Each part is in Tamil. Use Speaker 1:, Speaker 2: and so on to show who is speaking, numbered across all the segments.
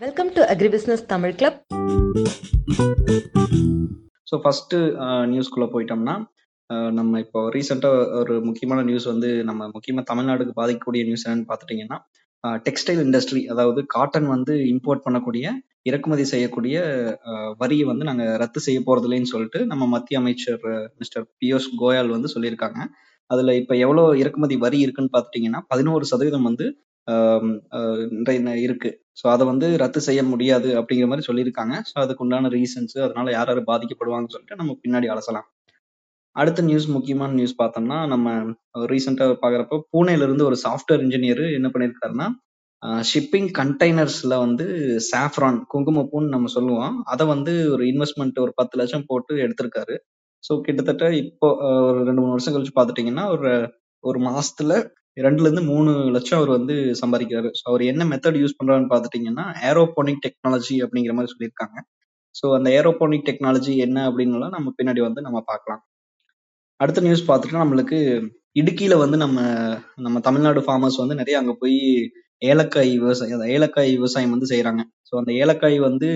Speaker 1: Welcome to agribusiness Tamil club
Speaker 2: so first நியூஸ்குள்ளே போயிட்டோம்னா uh, நம்ம இப்போ ரீசெண்டாக ஒரு முக்கியமான நியூஸ் வந்து நம்ம முக்கியமாக தமிழ்நாடுக்கு பாதிக்கக்கூடிய நியூஸ் என்னன்னு பார்த்துட்டிங்கன்னா டெக்ஸ்டைல் uh, இண்டஸ்ட்ரி அதாவது காட்டன் வந்து இம்போர்ட் பண்ணக்கூடிய இறக்குமதி செய்யக்கூடிய uh, வரியை வந்து நாங்கள் ரத்து செய்ய போகிறதில்லைன்னு சொல்லிட்டு நம்ம மத்திய அமைச்சர் மிஸ்டர் பியூஷ் கோயல் வந்து சொல்லியிருக்காங்க. அதில் இப்போ எவ்வளோ இறக்குமதி வரி இருக்குன்னு பார்த்துட்டிங்கன்னா பதினோரு சதவீதம் வந்து um, இன்றைய இருக்கு. ஸோ அதை வந்து ரத்து செய்ய முடியாது அப்படிங்கிற மாதிரி சொல்லியிருக்காங்க. ஸோ அதுக்கு உண்டான ரீசன்ஸ் அதனால யார் யார் பாதிக்கப்படுவாங்கன்னு சொல்லிட்டு நம்ம பின்னாடி அலசலாம். அடுத்த நியூஸ் முக்கியமான நியூஸ் பார்த்தோம்னா நம்ம ரீசெண்டாக பார்க்குறப்போ பூனேலேருந்து ஒரு சாஃப்ட்வேர் இன்ஜினியர் என்ன பண்ணியிருக்காருன்னா ஷிப்பிங் கண்டெய்னர்ஸில் வந்து சாஃப்ரான் குங்குமப்பூன்னு நம்ம சொல்லுவோம். அதை வந்து ஒரு இன்வெஸ்ட்மெண்ட் ஒரு பத்து லட்சம் போட்டு எடுத்திருக்காரு. ஸோ கிட்டத்தட்ட இப்போ ஒரு ரெண்டு மூணு வருஷம் கழிச்சு பார்த்துட்டிங்கன்னா ஒரு ஒரு மாசத்துல ரெண்டுலேருந்து மூணு லட்சம் அவர் வந்து சம்பாதிக்கிறாரு. ஸோ அவர் என்ன மெத்தட் யூஸ் பண்றாருன்னு பார்த்துட்டிங்கன்னா ஏரோபோனிக் டெக்னாலஜி அப்படிங்கிற மாதிரி சொல்லியிருக்காங்க. ஸோ அந்த ஏரோபோனிக் டெக்னாலஜி என்ன அப்படின்னுலாம் நம்ம பின்னாடி வந்து நம்ம பார்க்கலாம். அடுத்த நியூஸ் பார்த்துட்டு நம்மளுக்கு இடுக்கியில வந்து நம்ம நம்ம தமிழ்நாடு ஃபார்மர்ஸ் வந்து நிறைய அங்கே போய் ஏலக்காய் விவசாயம் அந்த ஏலக்காய் விவசாயம் வந்து செய்கிறாங்க ஸோ அந்த ஏலக்காய் வந்து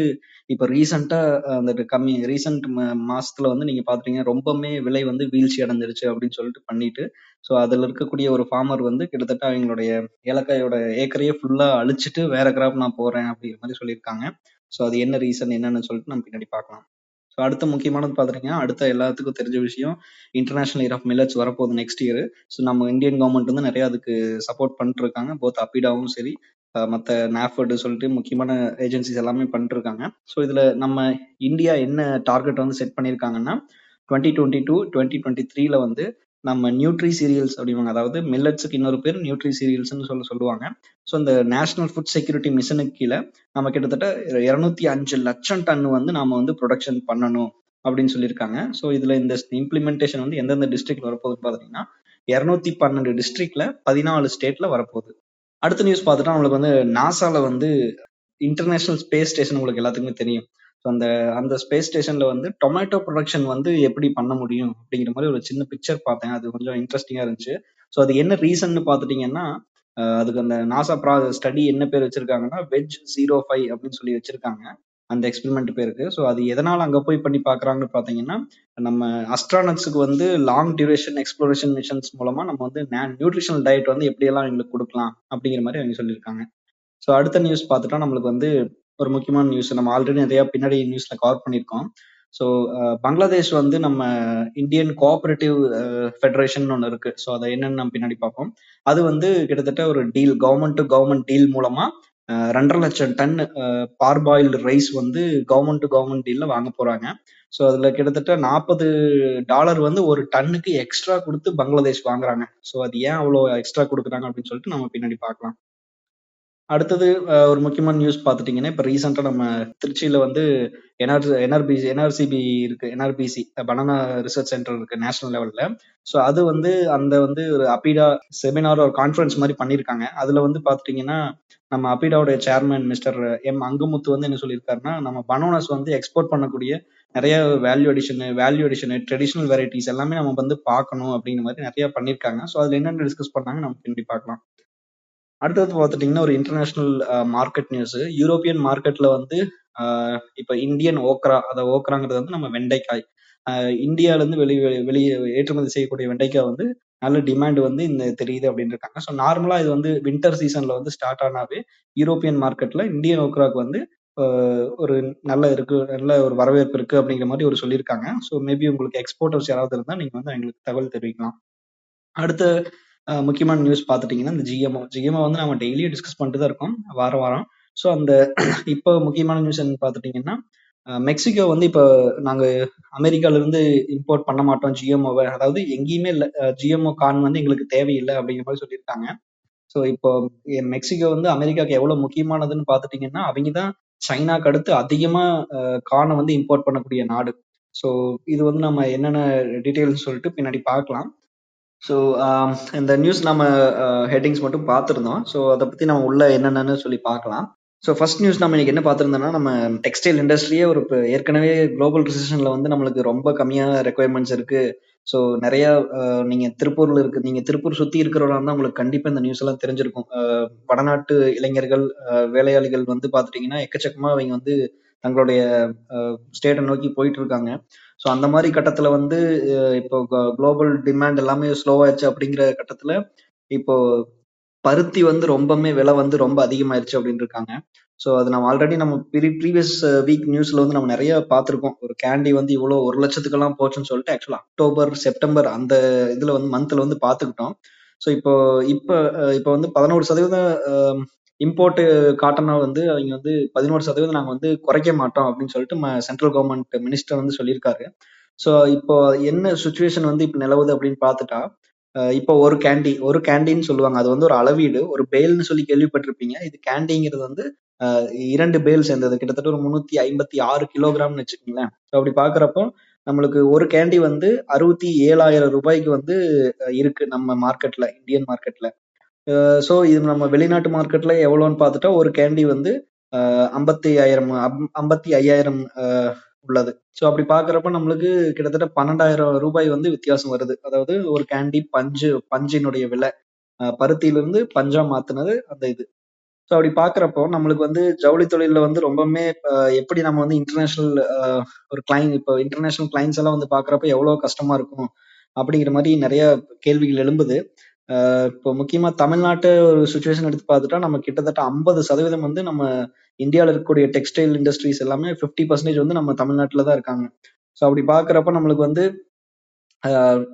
Speaker 2: இப்போ ரீசெண்டா அந்த கம்மி ரீசெண்ட் மாசத்துல வந்து நீங்க பாத்துட்டீங்க ரொம்பவுமே விலை வந்து வீழ்ச்சி அடைஞ்சிருச்சு அப்படின்னு சொல்லிட்டு பண்ணிட்டு ஸோ அதில் இருக்கக்கூடிய ஒரு ஃபார்மர் வந்து கிட்டத்தட்ட அவங்களுடைய ஏலக்காயோட ஏக்கரையே ஃபுல்லாக அழிச்சிட்டு வேற கிராப் நான் போறேன் அப்படிங்கிற மாதிரி சொல்லியிருக்காங்க. ஸோ அது என்ன ரீசன் என்னன்னு சொல்லிட்டு நம்ம பின்னாடி பார்க்கலாம். ஸோ அடுத்த முக்கியமானது பாத்துட்டீங்கன்னா அடுத்த எல்லாத்துக்கும் தெரிஞ்ச விஷயம் இன்டர்நேஷனல் இயர் ஆஃப் மில்லட்ஸ் வரப்போகுது நெக்ஸ்ட் இயர் ஸோ நம்ம இந்தியன் கவர்மெண்ட் வந்து நிறைய அதுக்கு சப்போர்ட் பண்ணிட்டு இருக்காங்க போத் அப்பிடாவும் சரி மற்ற மத்த நாஃபர்டு சொல்லிட்டு முக்கியமான ஏஜென்சிஸ் எல்லாமே பண்ணிட்டு இருக்காங்க ஸோ இதுல நம்ம இந்தியா என்ன டார்கெட் வந்து செட் பண்ணியிருக்காங்கன்னா twenty twenty two twenty twenty த்ரீல வந்து நம்ம நியூட்ரி சீரியல்ஸ் அப்படிவாங்க அதாவது மில்லட்ஸுக்கு இன்னொரு பேர் நியூட்ரி சீரியல்ஸ்னு சொல்ல சொல்லுவாங்க. ஸோ இந்த நேஷனல் ஃபுட் செக்யூரிட்டி மிஷனுக்கு கீழே நம்ம கிட்டத்தட்ட இரநூத்தி அஞ்சு லட்சம் டன் வந்து நாம வந்து ப்ரொடக்ஷன் பண்ணணும் அப்படின்னு சொல்லியிருக்காங்க. ஸோ இதுல இந்த இம்ப்ளிமெண்டேஷன் வந்து எந்தெந்த டிஸ்ட்ரிக்ட் வரப்போகுதுன்னு பார்த்தீங்கன்னா இரநூத்தி பன்னெண்டு டிஸ்ட்ரிக்ட்ல பதினாலு ஸ்டேட்ல வரப்போகுது. அடுத்த நியூஸ் பார்த்துட்டா நம்மளுக்கு வந்து நாசால வந்து இன்டர்நேஷனல் ஸ்பேஸ் ஸ்டேஷன் உங்களுக்கு எல்லாத்துக்குமே தெரியும். ஸோ அந்த அந்த ஸ்பேஸ் ஸ்டேஷன்ல வந்து டொமேட்டோ ப்ரொடக்ஷன் வந்து எப்படி பண்ண முடியும் அப்படிங்கிற மாதிரி ஒரு சின்ன பிக்சர் பார்த்தேன். அது கொஞ்சம் இன்ட்ரெஸ்டிங்கா இருந்துச்சு. ஸோ அது என்ன ரீசன்னு பார்த்துட்டீங்கன்னா அதுக்கு அந்த நாசா ப்ரா ஸ்டடி என்ன பேர் வச்சிருக்காங்கன்னா வெஜ் ஜீரோ ஃபைவ் அப்படின்னு சொல்லி வச்சிருக்காங்க. அந்த எக்ஸ்பெரிமெண்ட் பேருக்கு. ஸோ அது எதனால் அங்கே போய் பண்ணி பார்க்குறாங்கன்னு பார்த்தீங்கன்னா நம்ம அஸ்ட்ரானட்ஸுக்கு வந்து லாங் டியூரேஷன் எக்ஸ்ப்ளோரேஷன் மிஷன்ஸ் மூலமாக நம்ம வந்து நியூட்ரிஷனல் டயட் வந்து எப்படியெல்லாம் எங்களுக்கு கொடுக்கலாம் அப்படிங்கிற மாதிரி அவங்க சொல்லியிருக்காங்க. ஸோ அடுத்த நியூஸ் பார்த்துட்டா நம்மளுக்கு வந்து ஒரு முக்கியமான நியூஸ் நம்ம ஆல்ரெடி நிறைய பின்னாடி நியூஸ்ல கவர் பண்ணியிருக்கோம். ஸோ பங்களாதேஷ் வந்து நம்ம இந்தியன் கோஆபரேட்டிவ் ஃபெடரேஷன் ஒன்று இருக்கு. ஸோ அதை என்னன்னு நம்ம பின்னாடி பார்ப்போம். அது வந்து கிட்டத்தட்ட ஒரு deal government to government deal மூலமா ரெண்டரை லட்சம் டன் பார்பாயில் ரைஸ் வந்து கவர்மெண்ட் டு கவர்மெண்ட் டீல்ல வாங்க போறாங்க. ஸோ அதுல கிட்டத்தட்ட நாற்பது டாலர் வந்து ஒரு டன்னுக்கு எக்ஸ்ட்ரா கொடுத்து பங்களாதேஷ் வாங்குறாங்க. ஸோ அது ஏன் அவ்வளோ எக்ஸ்ட்ரா கொடுக்குறாங்க அப்படின்னு சொல்லிட்டு நம்ம பின்னாடி பார்க்கலாம். அடுத்தது ஒரு முக்கியமான நியூஸ் பார்த்துட்டீங்கன்னா இப்போ ரீசெண்டாக நம்ம திருச்சியில் வந்து என்ஆர் என்ஆர்பிசி என்ஆர்சிபி இருக்கு என்ஆர்பிசி பனானா ரிசர்ச் சென்டர் இருக்கு நேஷனல் லெவலில் ஸோ அது வந்து அந்த வந்து ஒரு அபிடா செமினார் ஒரு கான்ஃபரன்ஸ் மாதிரி பண்ணியிருக்காங்க அதில் வந்து பார்த்துட்டிங்கன்னா நம்ம அபிடாவுடைய சேர்மன் மிஸ்டர் எம் அங்குமுத்து வந்து என்ன சொல்லியிருக்காருன்னா நம்ம பனானாஸ் வந்து எக்ஸ்போர்ட் பண்ணக்கூடிய நிறைய value addition value addition traditional varieties எல்லாமே நம்ம வந்து பார்க்கணும் அப்படிங்கிற மாதிரி நிறைய பண்ணியிருக்காங்க ஸோ அதில் என்னென்ன டிஸ்கஸ் பண்ணாங்க நம்ம பின்னாடி பார்க்கலாம். அடுத்தது பார்த்துட்டிங்கன்னா ஒரு இன்டர்நேஷ்னல் மார்க்கெட் நியூஸ் யூரோப்பியன் மார்க்கெட்டில் வந்து இப்போ இந்தியன் ஓக்ரா அதை ஓக்ராங்கிறது வந்து நம்ம வெண்டைக்காய். இந்தியாவிலேருந்து வெளி வெளியே வெளியே ஏற்றுமதி செய்யக்கூடிய வெண்டைக்காய் வந்து நல்ல டிமாண்ட் வந்து இந்த தெரியுது அப்படின்னு இருக்காங்க ஸோ நார்மலாக இது வந்து வின்டர் சீசனில் வந்து ஸ்டார்ட் ஆனாவே யூரோப்பியன் மார்க்கெட்டில் இந்தியன் ஓக்ராக்கு வந்து ஒரு நல்ல இருக்கு நல்ல ஒரு வரவேற்பு இருக்கு அப்படிங்கிற மாதிரி ஒரு சொல்லியிருக்காங்க ஸோ மேபி உங்களுக்கு எக்ஸ்போர்ட்டர்ஸ் யாராவது இருந்தால் நீங்கள் வந்து எங்களுக்கு தகவல் தெரிவிக்கலாம். அடுத்த முக்கியமான நியூஸ் பார்த்துட்டீங்கன்னா இந்த ஜிஎம்ஓ ஜிஎம்ஓ வந்து நம்ம டெய்லியும் டிஸ்கஸ் பண்ணிட்டு தான் இருக்கோம் வாரம் வாரம். ஸோ அந்த இப்போ முக்கியமான நியூஸ் என்னன்னு பார்த்துட்டீங்கன்னா அஹ், மெக்சிகோ வந்து இப்போ நாங்க அமெரிக்கால இருந்து இம்போர்ட் பண்ண மாட்டோம் ஜிஎம்ஓவை அதாவது எங்கேயுமே இல்லை ஜிஎம்ஓ கான் வந்து எங்களுக்கு தேவையில்லை அப்படிங்கிற மாதிரி சொல்லியிருக்காங்க. ஸோ இப்போ எ- மெக்சிகோ வந்து அமெரிக்காவுக்கு எவ்வளோ முக்கியமானதுன்னு பார்த்துட்டீங்கன்னா அவங்க தான் சைனாக்கு அடுத்து அதிகமா கானை வந்து இம்போர்ட் பண்ணக்கூடிய நாடு. ஸோ இது வந்து நம்ம என்னென்ன டீட்டெயில்ஸ் சொல்லிட்டு பின்னாடி பார்க்கலாம். ஸோ um, இந்த நியூஸ் நம்ம uh, ஹெட்டிங்ஸ் மட்டும் பார்த்துருந்தோம். ஸோ அதை பற்றி நம்ம உள்ள என்னென்னு சொல்லி பார்க்கலாம். ஸோ ஃபர்ஸ்ட் நியூஸ் நம்ம இன்னைக்கு என்ன பார்த்துருந்தோம்னா நம்ம டெக்ஸ்டைல் இண்டஸ்ட்ரியே ஒரு இப்போ ஏற்கனவே குளோபல் ரிசிஷனில் வந்து நம்மளுக்கு ரொம்ப கம்மியான ரெக்குயர்மெண்ட்ஸ் இருக்குது ஸோ நிறையா நீங்கள் திருப்பூரில் இருக்கு uh, நீங்கள் திருப்பூர் சுற்றி இருக்கிறவங்க தான் உங்களுக்கு கண்டிப்பாக இந்த நியூஸ் எல்லாம் தெரிஞ்சிருக்கும். Uh, வடநாட்டு இளைஞர்கள் வேலையாளிகள் வந்து பார்த்துட்டிங்கன்னா எக்கச்சக்கமாக அவங்க வந்து தங்களுடைய ஸ்டேட்டை நோக்கி போயிட்டு இருக்காங்க. ஸோ அந்த மாதிரி கட்டத்துல வந்து இப்போ குளோபல் டிமாண்ட் எல்லாமே ஸ்லோவாச்சு அப்படிங்கிற கட்டத்துல இப்போ பருத்தி வந்து ரொம்பவுமே விலை வந்து ரொம்ப அதிகமாயிருச்சு அப்படின்னு இருக்காங்க ஸோ அது நம்ம ஆல்ரெடி நம்ம ப்ரீவியஸ் வீக் நியூஸ்ல வந்து நம்ம நிறைய பார்த்துருக்கோம். ஒரு கேண்டி வந்து இவ்வளோ ஒரு லட்சத்துக்கெல்லாம் போச்சுன்னு சொல்லிட்டு ஆக்சுவலா அக்டோபர் செப்டம்பர் அந்த இதுல வந்து மந்த்ல வந்து பார்த்துக்கிட்டோம். ஸோ இப்போ இப்போ இப்போ வந்து பதினோரு சதவீதம் இம்போர்ட்டு காட்டனை வந்து அவங்க வந்து பதினோரு சதவீதம் நாங்கள் வந்து குறைக்க மாட்டோம் அப்படின்னு சொல்லிட்டு சென்ட்ரல் கவர்மெண்ட் மினிஸ்டர் வந்து சொல்லியிருக்காரு. ஸோ இப்போ என்ன சுச்சுவேஷன் வந்து இப்போ நிலவுது அப்படின்னு பார்த்துட்டா இப்போ ஒரு கேண்டி ஒரு கேண்டின்னு சொல்லுவாங்க. அது வந்து ஒரு அளவீடு ஒரு பேல்னு சொல்லி கேள்விப்பட்டிருப்பீங்க. இது கேண்டிங்கிறது வந்து இரண்டு பேல் சேர்ந்தது. கிட்டத்தட்ட ஒரு முந்நூத்தி ஐம்பத்தி ஆறு கிலோகிராம்னு வச்சுக்கோங்களேன். ஸோ அப்படி பாக்குறப்போ நம்மளுக்கு ஒரு கேண்டி வந்து அறுபத்தி ஏழாயிரம் ரூபாய்க்கு வந்து இருக்கு நம்ம மார்க்கெட்ல இந்தியன் மார்க்கெட்ல ஸோ இது நம்ம வெளிநாட்டு மார்க்கெட்ல எவ்வளோன்னு பார்த்துட்டா ஒரு கேண்டி வந்து ஐம்பத்தி ஐயாயிரம் ஐம்பத்தி ஐயாயிரம் உள்ளது. ஸோ அப்படி பார்க்குறப்ப நம்மளுக்கு கிட்டத்தட்ட பன்னெண்டாயிரம் ரூபாய் வந்து வித்தியாசம் வருது. அதாவது ஒரு கேண்டி பஞ்சு பஞ்சினுடைய விலை. பருத்தியிலிருந்து பஞ்சா மாத்துனது அந்த இது. ஸோ அப்படி பார்க்குறப்போ நம்மளுக்கு வந்து ஜவுளி தொழிலில் வந்து ரொம்பவுமே எப்படி நம்ம வந்து இன்டர்நேஷனல் ஒரு கிளைண்ட் இப்போ இன்டர்நேஷனல் கிளைண்ட்ஸ் எல்லாம் வந்து பார்க்குறப்ப எவ்வளோ கஷ்டமா இருக்கும் அப்படிங்கிற மாதிரி நிறைய கேள்விகள் எழும்புது. இப்போ முக்கியமா தமிழ்நாட்டு ஒரு சுச்சுவேஷன் எடுத்து பார்த்துட்டா நம்ம கிட்டத்தட்ட ஐம்பது சதவீதம் வந்து நம்ம இந்தியாவில் இருக்கக்கூடிய டெக்ஸ்டைல் இண்டஸ்ட்ரீஸ் எல்லாமே ஃபிஃப்டி பர்சன்டேஜ் வந்து நம்ம தமிழ்நாட்டில் தான் இருக்காங்க. ஸோ அப்படி பார்க்குறப்ப நம்மளுக்கு வந்து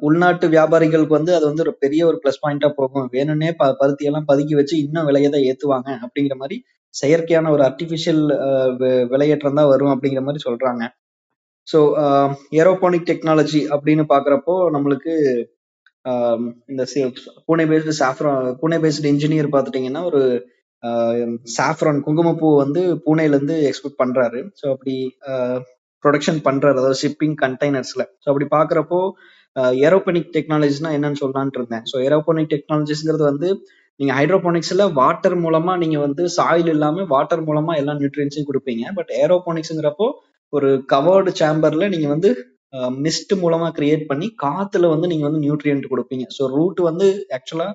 Speaker 2: உள்நாட்டு வியாபாரிகளுக்கு வந்து அது வந்து ஒரு பெரிய ஒரு ப்ளஸ் பாயிண்டா போகும். வேணும்னே ப பருத்தியெல்லாம் பதுக்கி வச்சு இன்னும் விலையை தான் ஏற்றுவாங்க அப்படிங்கிற மாதிரி செயற்கையான ஒரு ஆர்டிஃபிஷியல் விலையேற்றம் தான் வரும் அப்படிங்கிற மாதிரி சொல்றாங்க. ஸோ ஏரோபானிக் டெக்னாலஜி அப்படின்னு பார்க்குறப்போ நம்மளுக்கு இந்த Pune based saffron Pune based engineer பார்த்துட்டீங்கன்னா ஒரு சாஃப்ரான் குங்குமப்பூ வந்து பூனேலேருந்து எக்ஸ்போர்ட் பண்ணுறாரு ஸோ அப்படி ப்ரொடக்ஷன் பண்ணுறாரு அதாவது ஷிப்பிங் கண்டெய்னர்ஸில் ஸோ அப்படி பார்க்குறப்போ ஏரோபோனிக் டெக்னாலஜிஸ்னா என்னன்னு சொல்லலான்ட்டு இருந்தேன். ஸோ ஏரோபோனிக் டெக்னாலஜிஸ்ங்கிறது வந்து நீங்கள் ஹைட்ரோபோனிக்ஸில் வாட்டர் மூலமாக நீங்கள் வந்து சாயில் இல்லாமல் வாட்டர் மூலமாக எல்லா நியூட்ரியன்ஸையும் கொடுப்பீங்க. பட் ஏரோபோனிக்ஸுங்கிறப்போ ஒரு கவர்டு சேம்பரில் நீங்கள் வந்து மிஸ்ட் மூலமா கிரியேட் பண்ணி காத்துல வந்து நீங்க வந்து நியூட்ரியன்ட் கொடுப்பீங்க. ஸோ ரூட் வந்து ஆக்சுவலா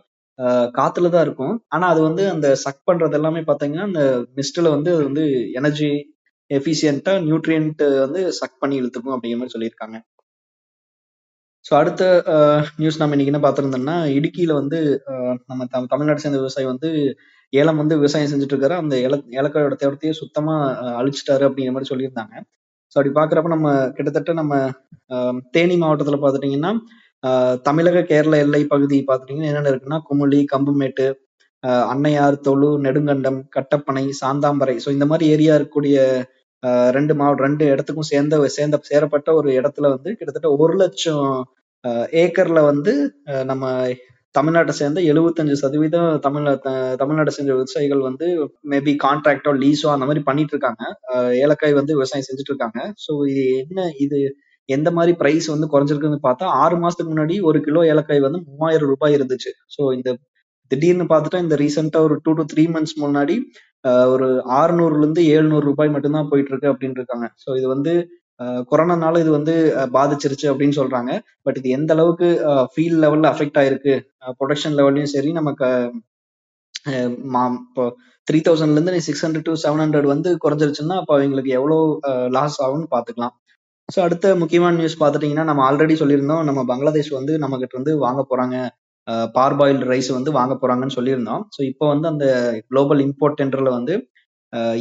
Speaker 2: காத்துல தான் இருக்கும். ஆனா அது வந்து அந்த சக் பண்றது எல்லாமே பாத்தீங்கன்னா அந்த மிஸ்ட்ல வந்து அது வந்து எனர்ஜி எஃபிஷியன்ட்டா நியூட்ரியன்ட் வந்து சக் பண்ணி இழுத்துக்கும் அப்படிங்கிற மாதிரி சொல்லியிருக்காங்க. ஸோ அடுத்த நியூஸ் நம்ம இன்னைக்கு என்ன பார்த்துருந்தோம்னா இடுக்கியில வந்து நம்ம தம் தமிழ்நாடு சேர்ந்த விவசாயி வந்து ஏலம் வந்து விவசாயம் செஞ்சுட்டு இருக்காரு. அந்த ஏல ஏலக்காயோட தேவத்தையே சுத்தமா அழிச்சிட்டாரு அப்படிங்கிற மாதிரி சொல்லியிருந்தாங்க. ஸோ அப்படி பார்க்குறப்ப நம்ம கிட்டத்தட்ட நம்ம தேனி மாவட்டத்தில் பார்த்துட்டிங்கன்னா தமிழக கேரள எல்லை பகுதி பார்த்துட்டிங்கன்னா என்னென்ன இருக்குன்னா குமுளி கம்புமேட்டு அன்னையார் தொழு நெடுங்கண்டம் கட்டப்பனை சாந்தாம்பரை. ஸோ இந்த மாதிரி ஏரியா இருக்கக்கூடிய ரெண்டு மாவட்டம் ரெண்டு இடத்துக்கும் சேர்ந்த சேர்ந்த சேரப்பட்ட ஒரு இடத்துல வந்து கிட்டத்தட்ட ஒரு லட்சம் ஏக்கர்ல வந்து நம்ம தமிழ்நாட்டை சேர்ந்த எழுபத்தஞ்சு சதவீதம் தமிழ் தமிழ்நாட்டை சேர்ந்த விவசாயிகள் வந்து மேபி கான்ட்ராக்டோ லீஸோ அந்த மாதிரி பண்ணிட்டு இருக்காங்க. ஏலக்காய் வந்து விவசாயம் செஞ்சுட்டு இருக்காங்க. ஸோ இது என்ன இது எந்த மாதிரி பிரைஸ் வந்து குறைஞ்சிருக்குன்னு பார்த்தா ஆறு மாசத்துக்கு முன்னாடி ஒரு கிலோ ஏலக்காய் வந்து மூவாயிரம் ரூபாய் இருந்துச்சு. ஸோ இந்த திடீர்னு பார்த்துட்டா இந்த ரீசெண்டா ஒரு டூ டு த்ரீ மந்த்ஸ் முன்னாடி ஒரு 600 இருந்து எழுநூறு ரூபாய் மட்டும்தான் போயிட்டு இருக்கு அப்படின்னு இருக்காங்க. ஸோ இது வந்து கொரோனானால இது வந்து பாதிச்சிருச்சு அப்படின்னு சொல்றாங்க. பட் இது எந்த அளவுக்கு ஃபீல்ட் லெவல்ல அஃபெக்ட் ஆயிருக்கு ப்ரொடக்ஷன் லெவல்லையும் சரி நமக்கு இப்போ த்ரீ தௌசண்ட்ல இருந்து six hundred to seven hundred வந்து குறைஞ்சிருச்சுன்னா அப்போ அவங்களுக்கு எவ்வளோ லாஸ் ஆகும்னு பார்த்துக்கலாம் ஸோ அடுத்த முக்கியமான நியூஸ் பார்த்துட்டீங்கன்னா நம்ம ஆல்ரெடி சொல்லியிருந்தோம் நம்ம பங்களாதேஷ் வந்து நம்ம கிட்ட இருந்து வாங்க போறாங்க. பார்பாயில்டு ரைஸ் வந்து வாங்க போறாங்கன்னு சொல்லியிருந்தோம். ஸோ இப்போ வந்து அந்த குளோபல் இம்போர்ட் டெண்டர்ல வந்து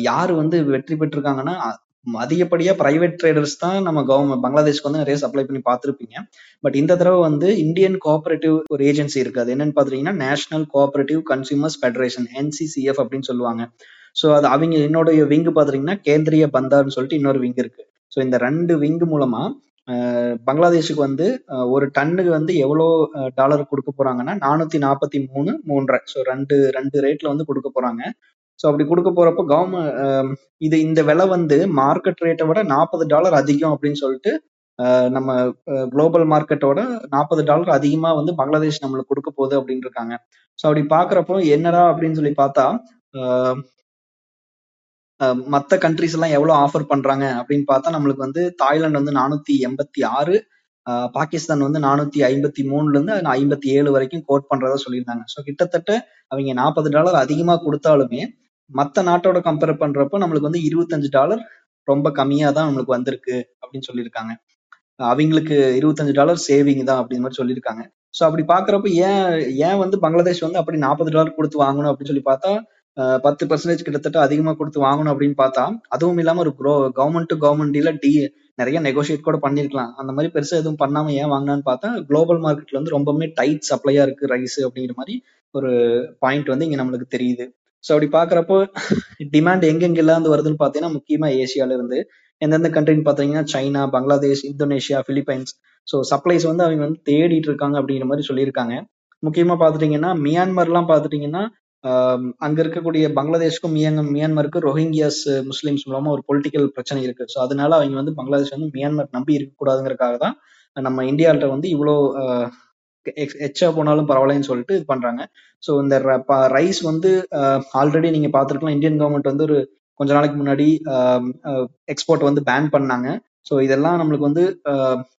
Speaker 2: யார் வந்து வெற்றி பெற்றிருக்காங்கன்னா அதிகப்படியா பிரைவேட் ட்ரேடர்ஸ் தான் நம்ம கவர்மெண்ட் பங்களாதேஷ்க்கு வந்து நிறைய சப்ளை பண்ணி பார்த்துருப்பீங்க. பட் இந்த தடவை வந்து இந்தியன் கோஆபரேட்டிவ் ஒரு ஏஜென்சி இருக்கு. அது என்னன்னு பாத்தீங்கன்னா national cooperative consumers federation NCCF அப்படின்னு சொல்லுவாங்க. ஸோ அது அவங்க என்னுடைய விங்கு பாத்தீங்கன்னா கேந்திரிய பந்தார்னு சொல்லிட்டு இன்னொரு விங் இருக்கு. ஸோ இந்த ரெண்டு விங்கு மூலமா பங்களாதேஷுக்கு வந்து ஒரு டன்னுக்கு வந்து எவ்வளோ டாலர் கொடுக்க போறாங்கன்னா நானூத்தி நாற்பத்தி மூணு மூன்றரை. ஸோ ரெண்டு ரெண்டு ரேட்ல வந்து கொடுக்க போறாங்க. ஸோ அப்படி கொடுக்க போறப்போ கவர்மெண்ட் இது இந்த விலை வந்து மார்க்கெட் ரேட்டை விட நாற்பது டாலர் அதிகம் அப்படின்னு சொல்லிட்டு நம்ம குளோபல் மார்க்கெட்டோட நாற்பது டாலர் அதிகமாக வந்து பங்களாதேஷ் நம்மளுக்கு கொடுக்க போகுது அப்படின்னு இருக்காங்க ஸோ அப்படி பார்க்குறப்போ என்னடா அப்படின்னு சொல்லி பார்த்தா மற்ற கண்ட்ரிஸ் எல்லாம் எவ்வளவு ஆஃபர் பண்றாங்க அப்படின்னு பார்த்தா நம்மளுக்கு வந்து தாய்லாந்து வந்து நானூற்றி எண்பத்தி ஆறு பாகிஸ்தான் வந்து நானூத்தி ஐம்பத்தி மூணுல இருந்து ஐம்பத்தி ஏழு வரைக்கும் கோட் பண்றதா சொல்லியிருந்தாங்க. ஸோ கிட்டத்தட்ட அவங்க நாற்பது டாலர் அதிகமா கொடுத்தாலுமே மற்ற நாட்டோட கம்பேர் பண்றப்போ நம்மளுக்கு வந்து இருபத்தஞ்சு டாலர் ரொம்ப கம்மியா தான் நம்மளுக்கு வந்திருக்கு அப்படின்னு சொல்லியிருக்காங்க. அவங்களுக்கு இருபத்தஞ்சு டாலர் சேவிங் தான் அப்படின்னு மாதிரி சொல்லியிருக்காங்க. ஸோ அப்படி பாக்குறப்ப ஏன் ஏன் வந்து பங்களாதேஷ் வந்து அப்படி நாற்பது டாலர் கொடுத்து வாங்கணும் அப்படின்னு சொல்லி பார்த்தா பத்து பர்சன்டேஜ் கிட்டத்தட்ட அதிகமா கொடுத்து வாங்கணும் அப்படின்னு பார்த்தா அதுவும் இல்லாம ஒரு க்ரோ கவர்மெண்ட் டு கவர்மெண்ட் டீல டி நிறைய நெகோஷியேட் கூட பண்ணிருக்கலாம். அந்த மாதிரி பெருசா எதுவும் பண்ணாம ஏன் வாங்கினான்னு பார்த்தா குளோபல் மார்க்கெட்ல வந்து ரொம்பவுமே டைட் சப்ளையா இருக்கு ரைஸ் அப்படிங்கிற மாதிரி ஒரு பாயிண்ட் வந்து இங்க நம்மளுக்கு தெரியுது. ஸோ அப்படி பாக்குறப்போ டிமாண்ட் எங்கெங்கெல்லாம் இருந்து வருதுன்னு பார்த்தீங்கன்னா முக்கியமா ஏசியால இருந்து எந்தெந்த கண்ட்ரின்னு பார்த்தீங்கன்னா China Bangladesh Indonesia Philippines. So supplies வந்து அவங்க வந்து தேடிட்டு இருக்காங்க அப்படிங்கிற மாதிரி சொல்லியிருக்காங்க. முக்கியமா பார்த்துட்டீங்கன்னா மியான்மர்லாம் பார்த்துட்டீங்கன்னா அங்கே அங்க இருக்கக்கூடிய பங்களாதேஷ்க்கும் மியாங்க மியான்மருக்கும் ரோஹிங்கியாஸ் முஸ்லீம்ஸ் மூலமா ஒரு பொலிட்டிக்கல் பிரச்சனை இருக்கு. ஸோ அதனால அவங்க வந்து பங்களாதேஷ் வந்து மியான்மர் நம்பி இருக்கக்கூடாதுங்கிறக்காக தான் நம்ம இந்தியாவில் வந்து இவ்வளோ எச்சா போனாலும் பரவாயில்லன்னு சொல்லிட்டு இது பண்றாங்க. ஸோ இந்த ரைஸ் வந்து ஆல்ரெடி நீங்க பார்த்துருக்கலாம் இந்தியன் கவர்மெண்ட் வந்து ஒரு கொஞ்ச நாளைக்கு முன்னாடி எக்ஸ்போர்ட் வந்து பேன் பண்ணாங்க. ஸோ இதெல்லாம் நம்மளுக்கு வந்து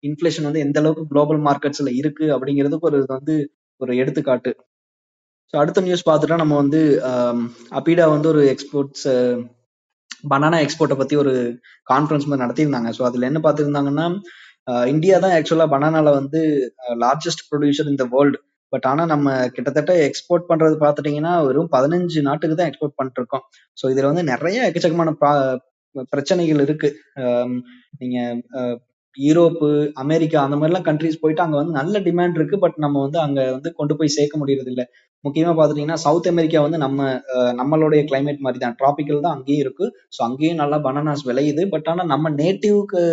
Speaker 2: இன்ஃப்ளேஷன் வந்து எந்த அளவுக்கு குளோபல் மார்க்கெட்ஸ்ல இருக்கு அப்படிங்கிறதுக்கு ஒரு இது வந்து ஒரு எடுத்துக்காட்டு. ஸோ அடுத்த நியூஸ் பார்த்துட்டா நம்ம வந்து அபிடா வந்து ஒரு எக்ஸ்போர்ட்ஸ் பனானா எக்ஸ்போர்ட்டை பத்தி ஒரு கான்ஃபரன்ஸ் மாதிரி நடத்தியிருந்தாங்க. ஸோ அதுல என்ன பார்த்துருந்தாங்கன்னா இந்தியா தான் ஆக்சுவலா பனானால வந்து லார்ஜஸ்ட் ப்ரொடியூசர் இந்த வேர்ல்டு பட் ஆனா நம்ம கிட்டத்தட்ட எக்ஸ்போர்ட் பண்றது பாத்துட்டீங்கன்னா வெறும் பதினஞ்சு நாட்டுக்கு தான் எக்ஸ்போர்ட் பண்ணிட்டு இருக்கோம் ஸோ இதுல வந்து நிறைய எக்கச்சக்கமான பிரச்சனைகள் இருக்கு. நீங்க யூரோப்பு அமெரிக்கா அந்த மாதிரிலாம் கண்ட்ரிஸ் போயிட்டு அங்க வந்து நல்ல டிமாண்ட் இருக்கு. பட் நம்ம வந்து அங்க வந்து கொண்டு போய் சேர்க்க முடியறது இல்ல முக்கியமா பாத்துட்டீங்கன்னா சவுத் அமெரிக்கா வந்து நம்ம நம்மளுடைய கிளைமேட் மாதிரி தான். டிராபிக்கல் தான் அங்கேயும் இருக்கு. ஸோ அங்கேயும் நல்லா பனானாஸ் விளையுது. பட் ஆனா நம்ம நேட்டிவ்க்கு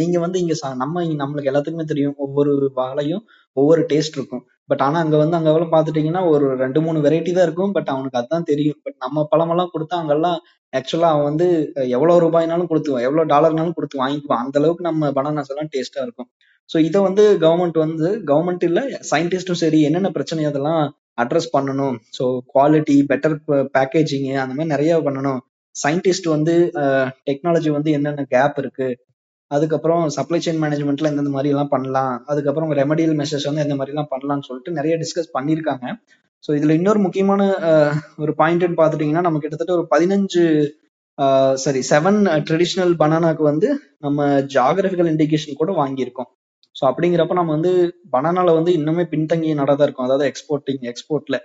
Speaker 2: நீங்க வந்து இங்க நம்ம நம்மளுக்கு எல்லாத்துக்குமே தெரியும். ஒவ்வொரு வாழையும் ஒவ்வொரு டேஸ்ட் இருக்கும். பட் ஆனா அங்க வந்து அங்க எவ்வளவு பாத்துட்டீங்கன்னா ஒரு ரெண்டு மூணு வெரைட்டி தான் இருக்கும். பட் அவனுக்கு அதான் தெரியும். பட் நம்ம பழமெல்லாம் கொடுத்தா அங்கெல்லாம் ஆக்சுவலா அவன் வந்து எவ்வளவு ரூபாய்னாலும் கொடுத்துவான். எவ்வளவு டாலர்னாலும் கொடுத்து வாங்கிக்குவான். அந்த அளவுக்கு நம்ம பனானாஸ் எல்லாம் டேஸ்டா இருக்கும். ஸோ இதை வந்து கவர்மெண்ட் வந்து கவர்மெண்ட் இல்ல சயின்டிஸ்டும் சரி என்னென்ன பிரச்சனை அதெல்லாம் அட்ரஸ் பண்ணணும். ஸோ குவாலிட்டி பெட்டர் பேக்கேஜிங் அந்த மாதிரி நிறைய பண்ணணும். சயின்டிஸ்ட் வந்து டெக்னாலஜி வந்து என்னென்ன கேப் இருக்கு? அதுக்கப்புறம் சப்ளை செயின் மேனேஜ்மெண்ட்ல எந்தெந்த மாதிரி எல்லாம் பண்ணலாம். அதுக்கப்புறம் ரெமடியல் மெஷர்ஸ் வந்து எந்த மாதிரி எல்லாம் பண்ணலாம்னு சொல்லிட்டு நிறைய டிஸ்கஸ் பண்ணியிருக்காங்க. ஸோ இதுல இன்னொரு முக்கியமான ஒரு பாயிண்ட்னு பார்த்துட்டீங்கன்னா நம்ம கிட்டத்தட்ட ஒரு பதினஞ்சு சாரி செவன் ட்ரெடிஷ்னல் பனானாக்கு வந்து நம்ம ஜாகிரபிக்கல் இண்டிகேஷன் கூட வாங்கியிருக்கோம். ஸோ அப்படிங்கிறப்ப நம்ம வந்து பனானால வந்து இன்னுமே பின்தங்கிய நடதான் இருக்கும். அதாவது எக்ஸ்போர்ட்டிங் எக்ஸ்போர்ட்ல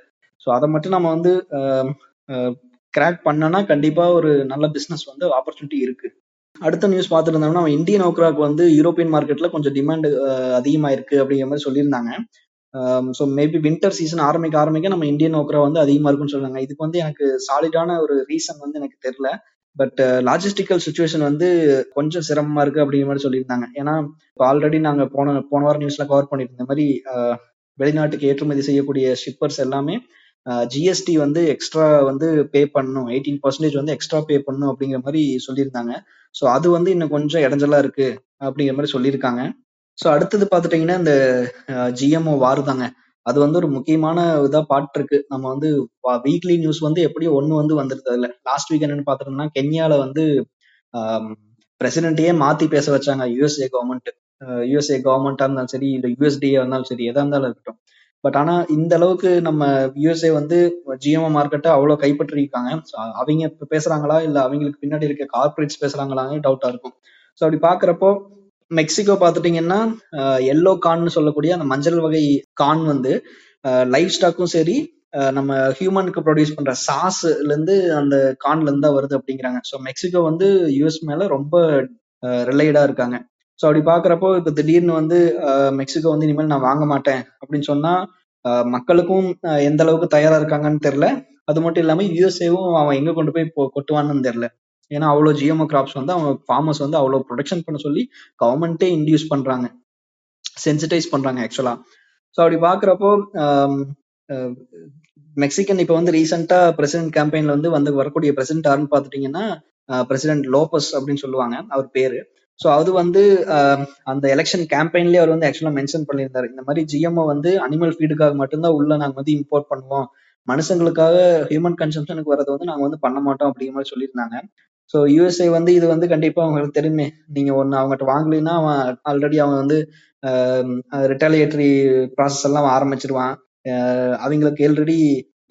Speaker 2: ஸோ அதை மட்டும் நம்ம வந்து கிராக் பண்ணனா கண்டிப்பா ஒரு நல்ல பிசினஸ் வந்து ஆப்பர்ச்சுனிட்டி இருக்கு. அடுத்த நியூஸ் பார்த்துட்டு இருந்தோம்னா நம்ம இந்தியன் ஓக்ராக் வந்து யூரோப்பியன் மார்க்கெட்ல கொஞ்சம் டிமாண்ட் அதிகமாக இருக்கு அப்படிங்கிற மாதிரி சொல்லியிருந்தாங்க. ஸோ மேபி வின்டர் சீசன் ஆரம்பிக்க ஆரம்பிக்க நம்ம இந்தியன் ஓக்ரா வந்து அதிகமாக இருக்கும்னு சொல்லுவாங்க இதுக்கு வந்து எனக்கு சாலிடான ஒரு ரீசன் வந்து எனக்கு தெரியல. பட் லாஜிஸ்டிக்கல் சுச்சுவேஷன் வந்து கொஞ்சம் சிரமமா இருக்கு அப்படிங்கிற மாதிரி சொல்லியிருந்தாங்க. ஏன்னா இப்போ ஆல்ரெடி நாங்க போன போன வாரம் நியூஸ்ல கவர் பண்ணியிருந்த மாதிரி வெளிநாட்டுக்கு ஏற்றுமதி செய்யக்கூடிய ஷிப்பர்ஸ் எல்லாமே ஜிஎஸ்டி வந்து எக்ஸ்ட்ரா வந்து பே பண்ணணும். எயிட்டீன் பர்சன்டேஜ் வந்து எக்ஸ்ட்ரா பே பண்ணணும் அப்படிங்கிற மாதிரி சொல்லியிருந்தாங்க. ஸோ அது வந்து இன்னும் கொஞ்சம் இடைஞ்சலா இருக்கு அப்படிங்கிற மாதிரி சொல்லியிருக்காங்க. ஸோ அடுத்தது பார்த்துட்டீங்கன்னா இந்த ஜிஎம்ஓ வார் தாங்க. அது வந்து ஒரு முக்கியமான இதாக பாட்டு இருக்கு நம்ம வந்து வீக்லி நியூஸ் வந்து எப்படியும் ஒன்று வந்து வந்துருது அதில் லாஸ்ட் வீக் என்னன்னு பார்த்துருந்தோம்னா கென்யாவில் வந்து பிரசிடென்ட்டையே மாத்தி பேச வச்சாங்க. யூஎஸ்ஏ கவர்மெண்ட் யூஎஸ்ஏ கவர்மெண்ட்டாக இருந்தாலும் சரி இல்லை யுஎஸ்டிஏ இருந்தாலும் சரி எதா இருந்தாலும் இருக்கட்டும். பட் ஆனா இந்த அளவுக்கு நம்ம யூஎஸ்ஏ வந்து ஜிஎம்ஓ மார்க்கெட்டை அவ்வளவு கைப்பற்றிருக்காங்க. அவங்க இப்போ பேசுறாங்களா? இல்ல அவங்களுக்கு பின்னாடி இருக்க கார்பரேட்ஸ் பேசுறாங்களான்னு டவுட்டா இருக்கும். ஸோ அப்படி பாக்குறப்போ மெக்சிகோ பார்த்துட்டிங்கன்னா எல்லோ கான்னு சொல்லக்கூடிய அந்த மஞ்சள் வகை கான் வந்து லைஃப் ஸ்டாக்கும் சரி நம்ம ஹியூமனுக்கு ப்ரொடியூஸ் பண்ற சாஸ்ல இருந்து அந்த கான்ல தான் வருது அப்படிங்கிறாங்க. ஸோ மெக்சிகோ வந்து யூஎஸ் மேல ரொம்ப ரிலேடா இருக்காங்க. ஸோ அப்படி பாக்குறப்போ இப்போ திடீர்னு வந்து மெக்சிகோ வந்து இனிமேல் நான் வாங்க மாட்டேன் அப்படின்னு சொன்னா மக்களுக்கும் எந்த அளவுக்கு தயாரா இருக்காங்கன்னு தெரியல. அது மட்டும் இல்லாம யூஎஸ்ஏவும் அவன் எங்க கொண்டு போய் கொட்டுவான்னு தெரியல. ஏன்னா அவ்வளோ ஜிஎம்ஓ கிராப்ஸ் வந்து அவங்க ஃபார்மர்ஸ் வந்து அவ்வளோ ப்ரொடக்ஷன் பண்ண சொல்லி கவர்மெண்ட்டே இன்டியூஸ் பண்றாங்க. சென்சிட்டைஸ் பண்றாங்க ஆக்சுவலா ஸோ அப்படி பாக்குறப்போ மெக்சிகன் இப்போ வந்து ரீசெண்டாக பிரசிடென்ட் கேம்பெயின்ல வந்து வந்து வரக்கூடிய பிரசிடென்ட் யாருன்னு பார்த்துட்டிங்கன்னா பிரசிடென்ட் லோபஸ் அப்படின்னு சொல்லுவாங்க அவர் பேரு. ஸோ அது வந்து அந்த எலெக்ஷன் கேம்பெயின்லேயே அவர் வந்து ஆக்சுவலாக மென்ஷன் பண்ணியிருந்தார். இந்த மாதிரி ஜிஎம்ஓ வந்து அனிமல் ஃபீடுக்காக மட்டும்தான் உள்ள நாங்கள் வந்து இம்போர்ட் பண்ணுவோம். மனுஷங்களுக்காக ஹியூமன் கன்சம்ஷனுக்கு வரதை வந்து நாங்கள் வந்து பண்ண மாட்டோம் அப்படிங்கிற மாதிரி சொல்லியிருந்தாங்க. ஸோ யூஎஸ்ஏ வந்து இது வந்து கண்டிப்பாக அவங்களுக்கு தெரியுமே. நீங்கள் ஒன்று அவங்ககிட்ட வாங்கலைன்னா அவன் ஆல்ரெடி அவன் வந்து ரிட்டாலியேட்டரி ப்ராசஸ் எல்லாம் ஆரம்பிச்சிருவான். அவங்களுக்கு ஆல்ரெடி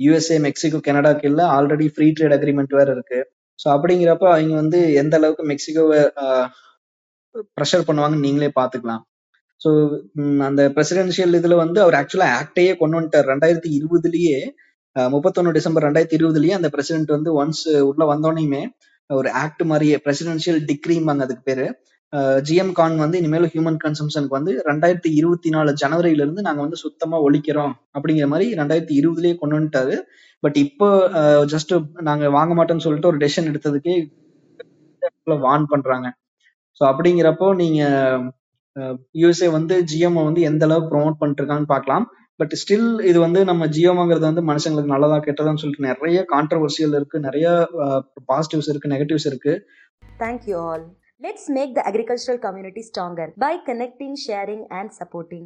Speaker 2: யூஎஸ்ஏ மெக்சிகோ கனடாக்கு இல்லை ஆல்ரெடி ஃப்ரீ ட்ரேட் அக்ரிமெண்ட் வேற இருக்கு. ஸோ அப்படிங்கிறப்ப அவங்க வந்து எந்த அளவுக்கு மெக்சிகோவை ப்ரெஷர் பண்ணுவாங்கன்னு நீங்களே பாத்துக்கலாம் ஸோ அந்த பிரசிடென்ஷியல் இதுல வந்து அவர் ஆக்சுவலா ஆக்டையே கொண்டு வந்துட்டார். ரெண்டாயிரத்தி இருபதுலயே முப்பத்தொன்னு டிசம்பர் ரெண்டாயிரத்தி இருபதுலயே அந்த பிரசிடென்ட் வந்து ஒன்ஸ் உள்ள வந்தோடனையுமே ஒரு ஆக்ட் மாதிரியே பிரசிடென்ஷியல் டிக்ரிம்பாங்க அதுக்கு பேரு. ஜிஎம் கான் வந்து இனிமேல் ஹியூமன் கன்சம்ஷனுக்கு வந்து ரெண்டாயிரத்தி இருபத்தி நாலு ஜனவரியில இருந்து நாங்க வந்து சுத்தமா ஒழிக்கிறோம் அப்படிங்கிற மாதிரி ரெண்டாயிரத்தி இருபதுலயே கொண்டு வந்துட்டாரு. பட் இப்போ ஜஸ்ட் நாங்க வாங்க மாட்டோம்னு சொல்லிட்டு ஒரு டெசிஷன் எடுத்ததுக்கே வார்ன் பண்றாங்க. ஸோ அப்படிங்கிறப்போ நீங்க யூஎஸ்ஏ வந்து ஜிஎம் வந்து எந்த அளவு ப்ரொமோட் பண்ணிட்டு பார்க்கலாம் பட் ஸ்டில் இது வந்து நம்ம ஜியோமாங்கிறது வந்து மனுஷங்களுக்கு நல்லதா கெட்டதான்னு சொல்லிட்டு நிறைய கான்ட்ரவர்சியல் இருக்கு நிறைய பாசிட்டிவ்ஸ் இருக்கு நெகட்டிவ்ஸ் இருக்கு
Speaker 1: thank you all all. Let's make the agricultural community stronger by connecting, sharing, and supporting.